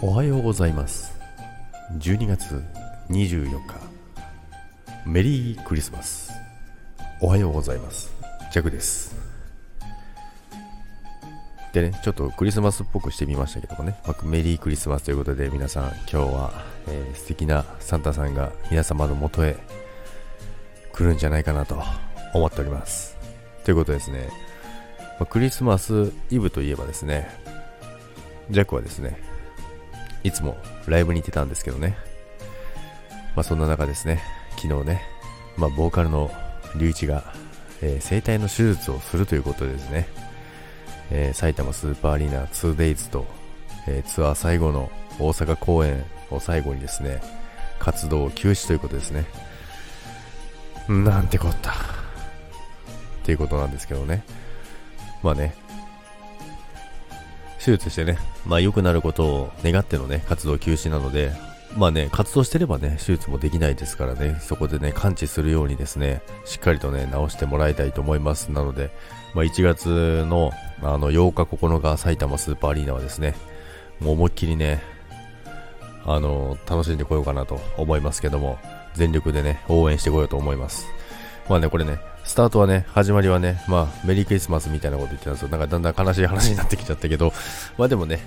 おはようございます。12月24日。メリークリスマス。おはようございます。ジャクです。でねちょっとクリスマスっぽくしてみましたけどもね、まあメリークリスマスということで皆さん今日は、えー素敵なサンタさんが皆様のもとへ来るんじゃないかなと思っております。ということですね、まあクリスマスイブといえばですねジャックはですねいつもライブに行ってたんですけどね。まあそんな中ですね、昨日ね、まあボーカルの龍一が、えー声帯の手術をするということでですね、えー埼玉スーパーアリーナ 2days と、えーツアー最後の大阪公演を最後にですね、活動を休止ということですね。なんてこった。っていうことなんですけどね。まあね、手術してね、まあ良くなることを願ってのね、活動休止なので、まあね、活動してればね、手術もできないですからね、そこでね、完治するようにですね、しっかりとね、治してもらいたいと思います。なので、まあ1月の、あの、8日9日、埼玉スーパーアリーナはですね、もう思いっきりね、あの、楽しんでこようかなと思いますけども、全力でね、応援してこようと思います。まあね、これね、スタートはね、始まりはね、まあ、メリークリスマスみたいなこと言ってたんですよ。なんかだんだん悲しい話になってきちゃったけど、まあでもね、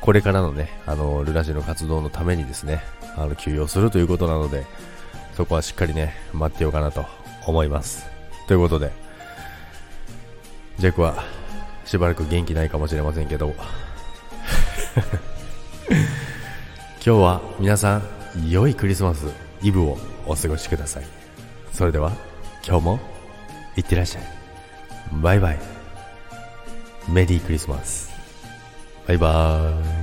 これからのね、あの、ルラジの活動のためにですね、あの、休養するということなので、そこはしっかりね、待ってようかなと思います。ということで、ジェイクは、しばらく元気ないかもしれませんけど、今日は皆さん、良いクリスマスイブをお過ごしください。それでは、今日も、いってらっしゃい。バイバイ。メリークリスマス。バイバーイ。